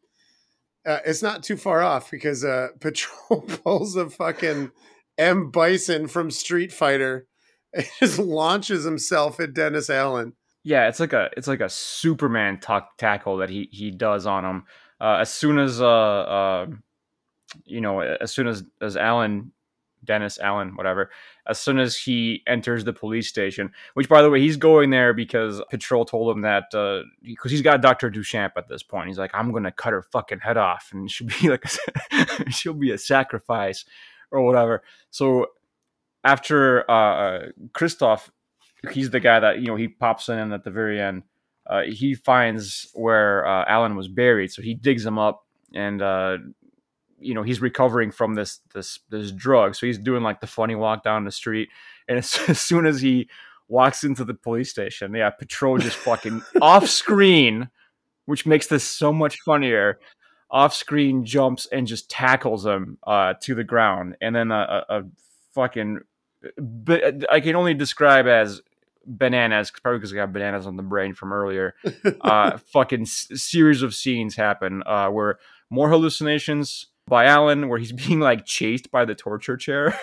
uh, it's not too far off because uh Petro pulls a fucking M Bison from Street Fighter and just launches himself at Dennis Alan. Yeah, it's like a it's like a Superman tuck tackle that he he does on him. Uh, as soon as uh, uh you know as soon as as Alan Dennis Alan whatever as soon as he enters the police station, which by the way he's going there because Patrol told him that because he's got Doctor Duchamp at this point. He's like, I'm gonna cut her fucking head off, and she'll be like a, she'll be a sacrifice or whatever. So after uh, Christophe he's the guy that you know he pops in at the very end. Uh, he finds where uh, Alan was buried, so he digs him up, and uh, you know he's recovering from this this this drug. So he's doing like the funny walk down the street, and as, as soon as he walks into the police station, yeah, Patrol just fucking off screen, which makes this so much funnier. Off screen jumps and just tackles him uh, to the ground, and then a, a, a fucking. But I can only describe as bananas, probably because I got bananas on the brain from earlier. Uh, fucking s- series of scenes happen uh, where more hallucinations, by Alan where he's being like chased by the torture chair.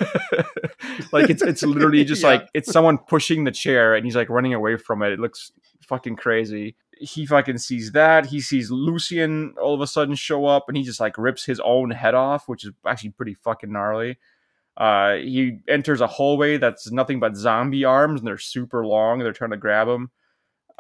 like it's it's literally just yeah. like it's someone pushing the chair and he's like running away from it. It looks fucking crazy. He fucking sees that. He sees Lucien all of a sudden show up and he just like rips his own head off, which is actually pretty fucking gnarly. Uh, he enters a hallway that's nothing but zombie arms and they're super long. They're trying to grab him.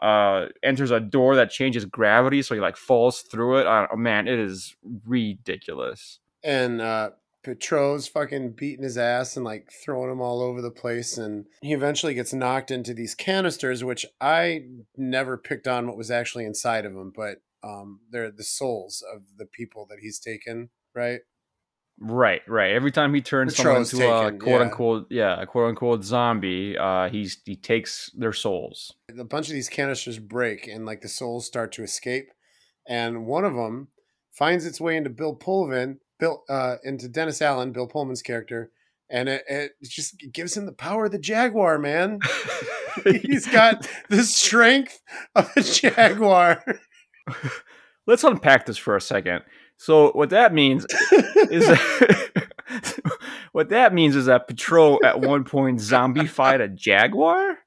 Uh, enters a door that changes gravity, so he like falls through it. Uh, man, it is ridiculous. And uh, Petrou's fucking beating his ass and like throwing him all over the place. And he eventually gets knocked into these canisters, which I never picked on what was actually inside of them, but um, they're the souls of the people that he's taken, right? Right, right. Every time he turns someone into taken, a quote yeah. unquote, yeah, a quote unquote zombie, uh, he's he takes their souls. A bunch of these canisters break, and like the souls start to escape, and one of them finds its way into Bill Pullman, Bill uh, into Dennis Alan, Bill Pullman's character, and it, it just gives him the power of the jaguar, man. He's got the strength of a jaguar. Let's unpack this for a second. So what that means is that, what that means is that Petrou at one point zombified a jaguar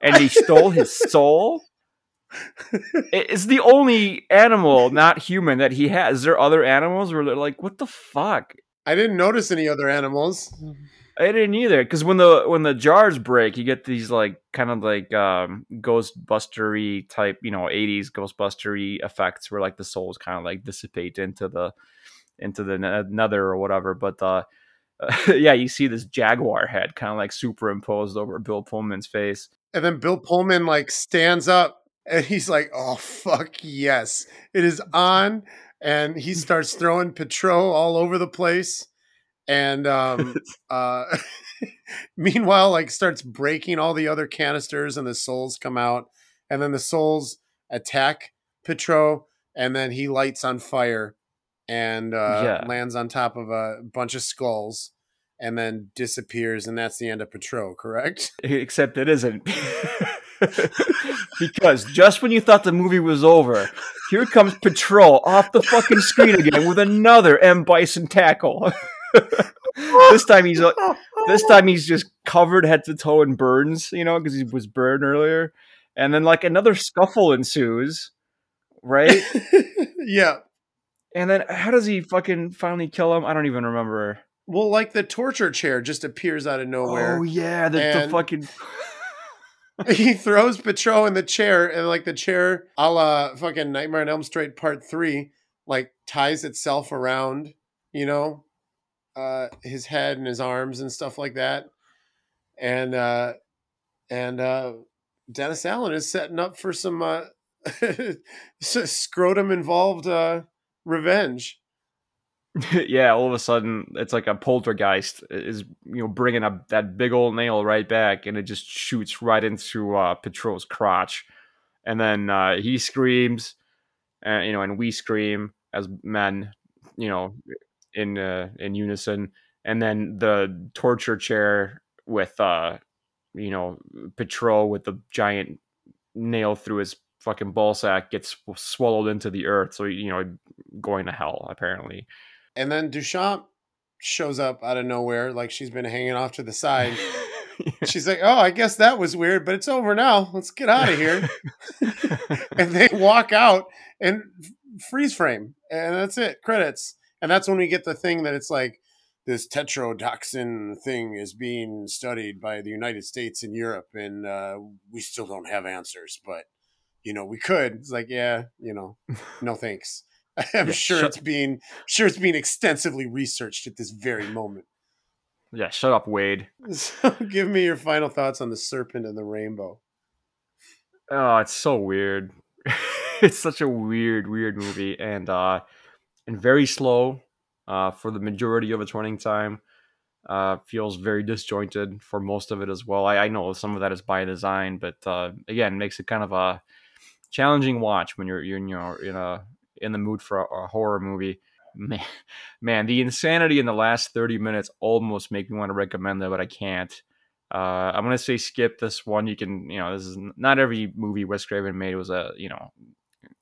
and he stole his soul it's the only animal, not human, that he has. Is there other animals where they're like, what the fuck? I didn't notice any other animals. I didn't either, because when the when the jars break, you get these like kind of like um, Ghostbustery type, you know, '80s Ghostbustery effects, where like the souls kind of like dissipate into the into the nether or whatever. But uh, yeah, you see this jaguar head kind of like superimposed over Bill Pullman's face, and then Bill Pullman like stands up and he's like, "Oh fuck yes, it is on!" And he starts throwing Petro all over the place, and um, uh, meanwhile, like starts breaking all the other canisters, and the souls come out, and then the souls attack Petrou, and then he lights on fire and uh, yeah. lands on top of a bunch of skulls and then disappears, and that's the end of Petrou, correct? Except it isn't. because just when you thought the movie was over, here comes Petrou off the fucking screen again with another M Bison tackle. This time he's this time he's just covered head to toe in burns, you know, because he was burned earlier, and then like another scuffle ensues, right? yeah. And then how does he fucking finally kill him? I don't even remember. Well, like the torture chair just appears out of nowhere. Oh yeah, the, the fucking he throws Petro in the chair, and like the chair, a la fucking Nightmare on Elm Street Part Three, like ties itself around, you know, uh, his head and his arms and stuff like that, and uh, and uh, Dennis Alan is setting up for some uh, scrotum involved uh, revenge. yeah, all of a sudden it's like a poltergeist is you know bringing up that big old nail right back, and it just shoots right into uh, Petrou's crotch, and then uh, he screams, and you know, and we scream as men, you know, in uh, in unison, and then the torture chair with uh, you know, patrol with the giant nail through his fucking ball sack gets swallowed into the earth, so you know, going to hell apparently. And then Duchamp shows up out of nowhere, like she's been hanging off to the side. She's like, "Oh, I guess that was weird, but it's over now. Let's get out of here." and they walk out and freeze frame, and that's it. Credits, and that's when we get the thing that it's like this tetrodotoxin thing is being studied by the United States and Europe, and uh, we still don't have answers, but you know we could. It's like, yeah, you know, no thanks. I'm yeah, sure shut- it's being sure it's being extensively researched at this very moment. Yeah, shut up, Wade. So give me your final thoughts on the serpent and the rainbow. Oh, it's so weird. it's such a weird, weird movie, and uh, and very slow uh, for the majority of its running time. Uh, feels very disjointed for most of it as well. I, I know some of that is by design, but uh, again, makes it kind of a challenging watch when you're, you're you know in a in the mood for a, a horror movie. Man, man, the insanity in the last 30 minutes almost make me want to recommend that, but I can't. Uh, I'm gonna say skip this one. You can, you know, this is not every movie Wes Craven made was a, you know,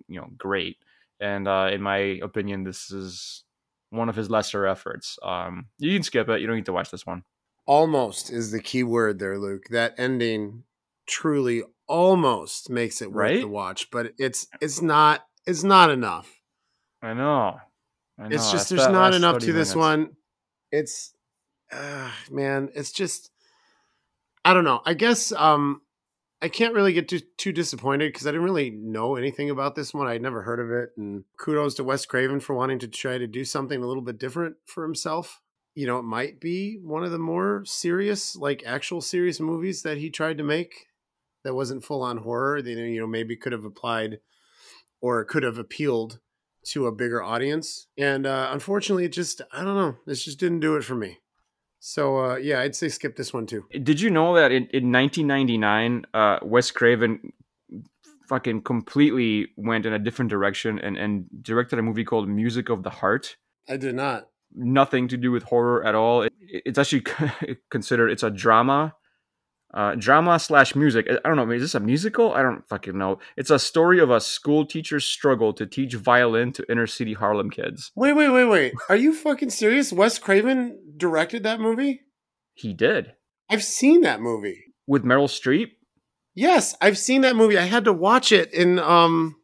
you know, great. And uh, in my opinion, this is one of his lesser efforts. Um, you can skip it. You don't need to watch this one. Almost is the key word there, Luke. That ending truly almost makes it worth Right? the watch, but it's it's not it's not enough. I know. I know. It's just That's there's that not enough 30 to this minutes. one. It's uh, man, it's just I don't know. I guess um I can't really get too too disappointed because I didn't really know anything about this one. I'd never heard of it, and kudos to Wes Craven for wanting to try to do something a little bit different for himself. You know, it might be one of the more serious, like actual serious movies that he tried to make that wasn't full on horror. That you know maybe could have applied or could have appealed to a bigger audience. And uh, unfortunately, it just I don't know. This just didn't do it for me. So uh, yeah, I'd say skip this one too. Did you know that in, in 1999, uh, Wes Craven fucking completely went in a different direction and, and directed a movie called Music of the Heart? I did not. Nothing to do with horror at all. It, it's actually considered it's a drama, uh, drama slash music. I don't know. Is this a musical? I don't fucking know. It's a story of a school teacher's struggle to teach violin to inner city Harlem kids. Wait, wait, wait, wait. Are you fucking serious? Wes Craven directed that movie? He did I've seen that movie. with Meryl Streep. Yes, I've seen that movie. I had to watch it in um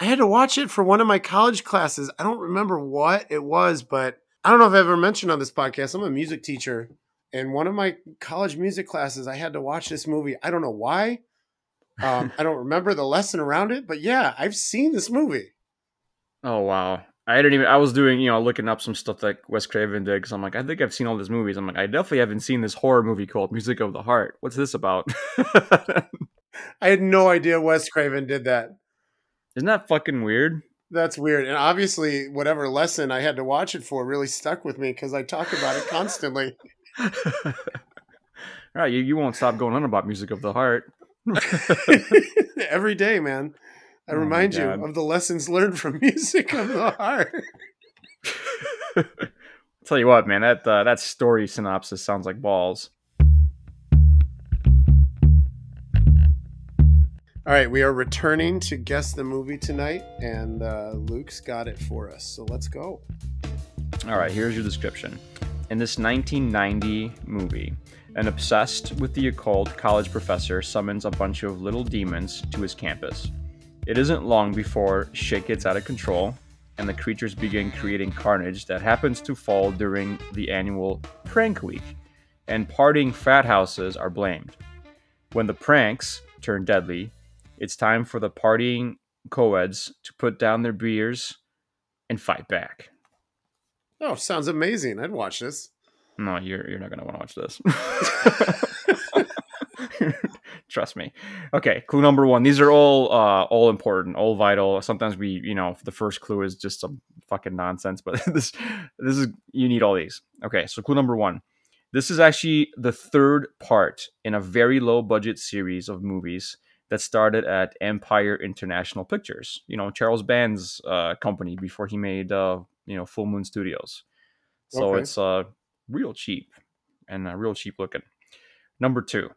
I had to watch it for one of my college classes. I don't remember what it was, but I don't know if I've ever mentioned on this podcast. I'm a music teacher. And one of my college music classes, I had to watch this movie. I don't know why. Um, I don't remember the lesson around it, but yeah, I've seen this movie. Oh wow. I didn't even. I was doing, you know, looking up some stuff that Wes Craven did because I'm like, I think I've seen all these movies. I'm like, I definitely haven't seen this horror movie called Music of the Heart. What's this about? I had no idea Wes Craven did that. Isn't that fucking weird? That's weird. And obviously, whatever lesson I had to watch it for really stuck with me because I talk about it constantly. all right, you, you won't stop going on about Music of the Heart. Every day, man. I Oh remind you of the lessons learned from music of the heart. Tell you what, man, that uh, that story synopsis sounds like balls. All right, we are returning to guess the movie tonight, and uh, Luke's got it for us. So let's go. All right, here's your description. In this 1990 movie, an obsessed with the occult college professor summons a bunch of little demons to his campus. It isn't long before shit gets out of control and the creatures begin creating carnage that happens to fall during the annual prank week, and partying frat houses are blamed. When the pranks turn deadly, it's time for the partying co-eds to put down their beers and fight back. Oh, sounds amazing. I'd watch this. No, you're you're not gonna want to watch this. Trust me. Okay, clue number one. These are all uh all important, all vital. Sometimes we, you know, the first clue is just some fucking nonsense, but this this is you need all these. Okay, so clue number one. This is actually the third part in a very low budget series of movies that started at Empire International Pictures. You know, Charles Band's uh, company before he made uh, you know, Full Moon Studios. So Okay. it's uh real cheap and uh, real cheap looking. Number two,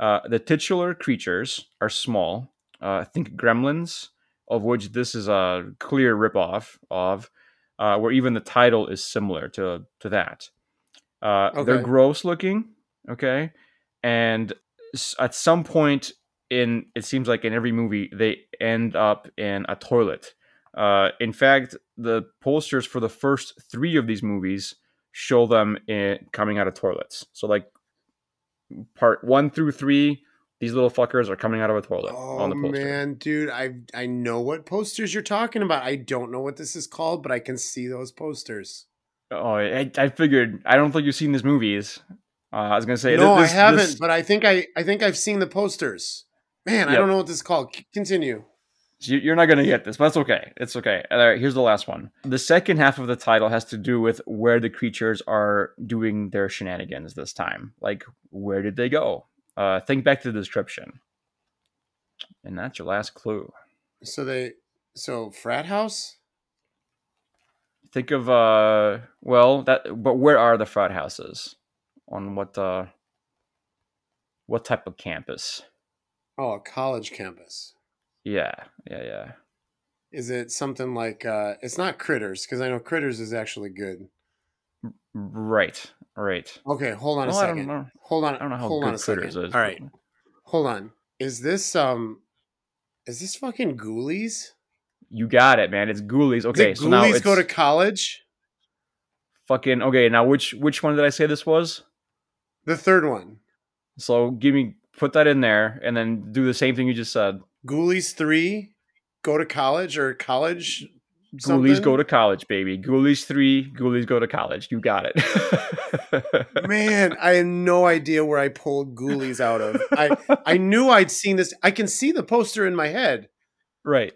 uh, the titular creatures are small. Uh, think gremlins, of which this is a clear ripoff of, uh, where even the title is similar to to that. Uh, They're gross looking, okay, and at some point in it seems like in every movie they end up in a toilet. Uh, in fact, the posters for the first three of these movies show them in, coming out of toilets. So like part one through three, these little fuckers are coming out of a toilet Oh on the poster. man, dude, I I know what posters you're talking about. I don't know what this is called, but I can see those posters. Oh, I, I figured. I don't think you've seen these movies. Uh, I was gonna say no, this- I haven't, this- but I think I I think I've seen the posters. Man, I don't know what this is called. Continue. You- You're not going to get this, but that's okay. It's okay. All right, here's the last one. The second half of the title has to do with where the creatures are doing their shenanigans this time. Like, where did they go? Uh, think back to the description. And that's your last clue. So they so frat house? Think of, uh, well, that, but where are the frat houses? On what, uh, what type of campus? Oh, a college campus. Yeah, yeah, yeah. Is it something like uh it's not Critters because I know Critters is actually good. Right, right. Okay, hold on Well, a second. Hold on. I don't know how hold good on a second. Critters is. All right, hold on. Is this um is this fucking Ghoulies? You got it, man. It's Ghoulies. Okay, Did so now Ghoulies it's go to college? fucking okay. Now which which one did I say this was? The third one. So give me put that in there, and then do the same thing you just said. Ghoulies three go to college or college Ghoulies go to college, baby. Ghoulies three. Ghoulies go to college. You got it. Man, I had no idea where I pulled Ghoulies out of. I I knew I'd seen this. I can see the poster in my head, right,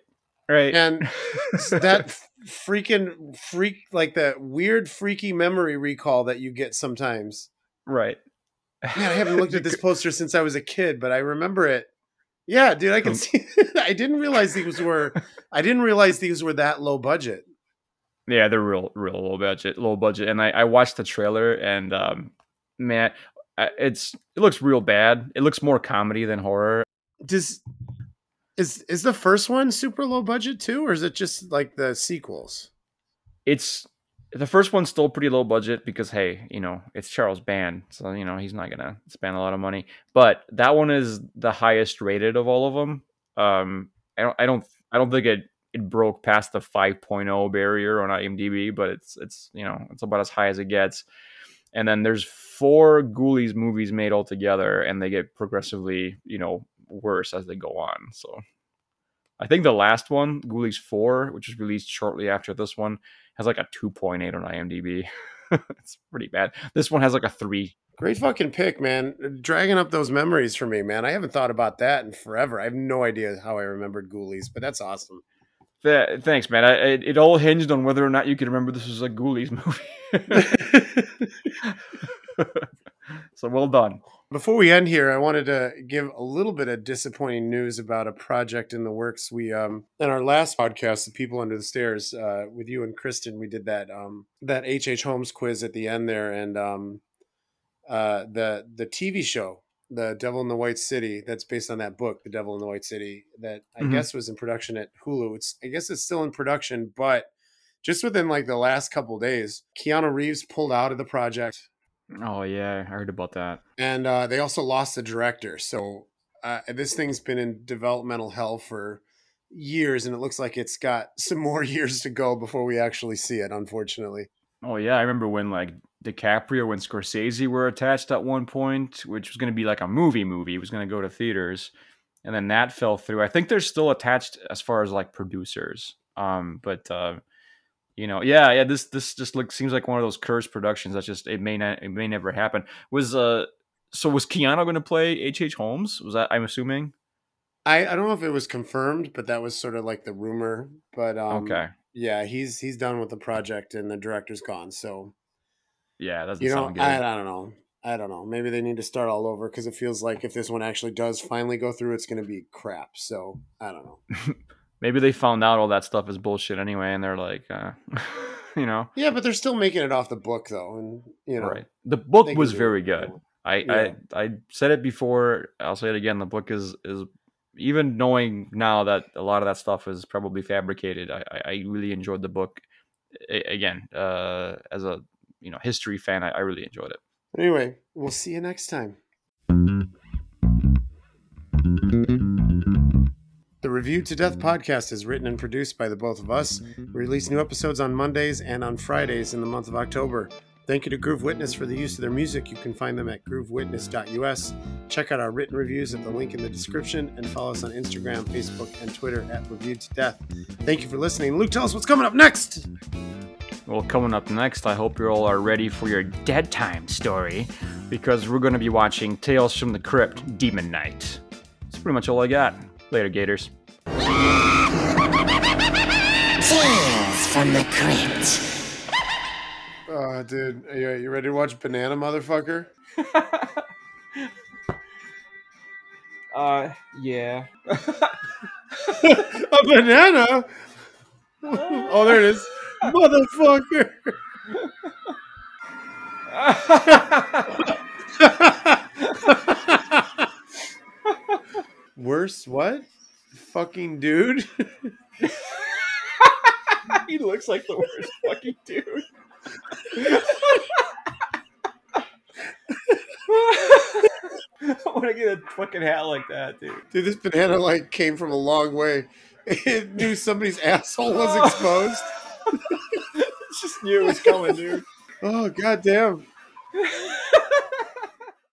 right. and that freaking freak, like that weird freaky memory recall that you get sometimes. right. Man, I haven't looked at this poster since I was a kid, but I remember it. Yeah, dude, I can Um, see. I didn't realize these were. I didn't realize these were that low budget. Yeah, they're real, real low budget, low budget. And I, I watched the trailer, and um, man, it's it looks real bad. It looks more comedy than horror. Does is is the first one super low budget too, or is it just like the sequels? It's the first one's still pretty low budget because hey, you know it's Charles Band, so you know he's not gonna spend a lot of money. But that one is the highest rated of all of them. Um, I don't, I don't, I don't think it it broke past the 5.0 barrier on IMDb, but it's it's you know it's about as high as it gets. And then there's four Ghoulies movies made altogether, and they get progressively you know worse as they go on. So. I think the last one, Ghoulies 4, which was released shortly after this one, has like a 2.8 on IMDb. it's pretty bad. This one has like a 3. Great fucking pick, man. Dragging up those memories for me, man. I haven't thought about that in forever. I have no idea how I remembered Ghoulies, but that's awesome. Th- thanks, man. I, it, it all hinged on whether or not you could remember this was a Ghoulies movie. so well done. Before we end here, I wanted to give a little bit of disappointing news about a project in the works. We um in our last podcast, The People Under the Stairs, uh, with you and Kristen, we did that um that H. H. Holmes quiz at the end there, and um uh the the TV show, The Devil in the White City, that's based on that book, The Devil in the White City, that I Mhm. guess was in production at Hulu. It's I guess it's still in production, but just within like the last couple days, Keanu Reeves pulled out of the project Oh, yeah. I heard about that. and uh, they also lost the director. So uh, this thing's been in developmental hell for years, and it looks like it's got some more years to go before we actually see it. Unfortunately, Oh, yeah. I remember when like DiCaprio and Scorsese were attached at one point, which was going to be like a movie movie. It was going to go to theaters. And then that fell through. I think they're still attached as far as like producers. Um, but uh, you know, yeah, yeah. This this just looks seems like one of those cursed productions. That's just it may not it may never happen. Was uh so was Keanu going to play H H Holmes? Was that I'm assuming? I, I don't know if it was confirmed, but that was sort of like the rumor. But um, okay, yeah, he's he's done with the project, and the director's gone. So yeah, that's you know, sound good. I, I don't know. I don't know. Maybe they need to start all over because it feels like if this one actually does finally go through, it's going to be crap. So I don't know. Maybe they found out all that stuff is bullshit anyway, and they're like, uh, you know, Yeah, but they're still making it off the book though, and you know, right? The book was very good. I, Yeah. I I said it before. I'll say it again. The book is is even knowing now that a lot of that stuff is probably fabricated. I I, I really enjoyed the book. A- again, uh, as a you know history fan, I, I really enjoyed it. Anyway, we'll see you next time. Reviewed to Death mm-hmm. podcast is written and produced by the both of us. We release new episodes on Mondays and on Fridays in the month of October. Thank you to Groove Witness for the use of their music. You can find them at groovewitness.us. Check out our written reviews at the link in the description and follow us on Instagram, Facebook, and Twitter at Reviewed to Death. Thank you for listening. Luke, tell us what's coming up next. Well, coming up next, I hope you all are ready for your dead time story because we're going to be watching Tales from the Crypt Demon Knight. That's pretty much all I got. Later, Gators. From the Crypt. Oh, dude, are you, you ready to watch Banana, motherfucker? uh, yeah. A banana? oh, there it is. Motherfucker. Worse what? Fucking dude. he looks like the worst fucking dude. I want to get a fucking hat like that, dude. Dude, this banana like came from a long way. It knew somebody's asshole was exposed. Just knew it was coming, dude. Oh god damn.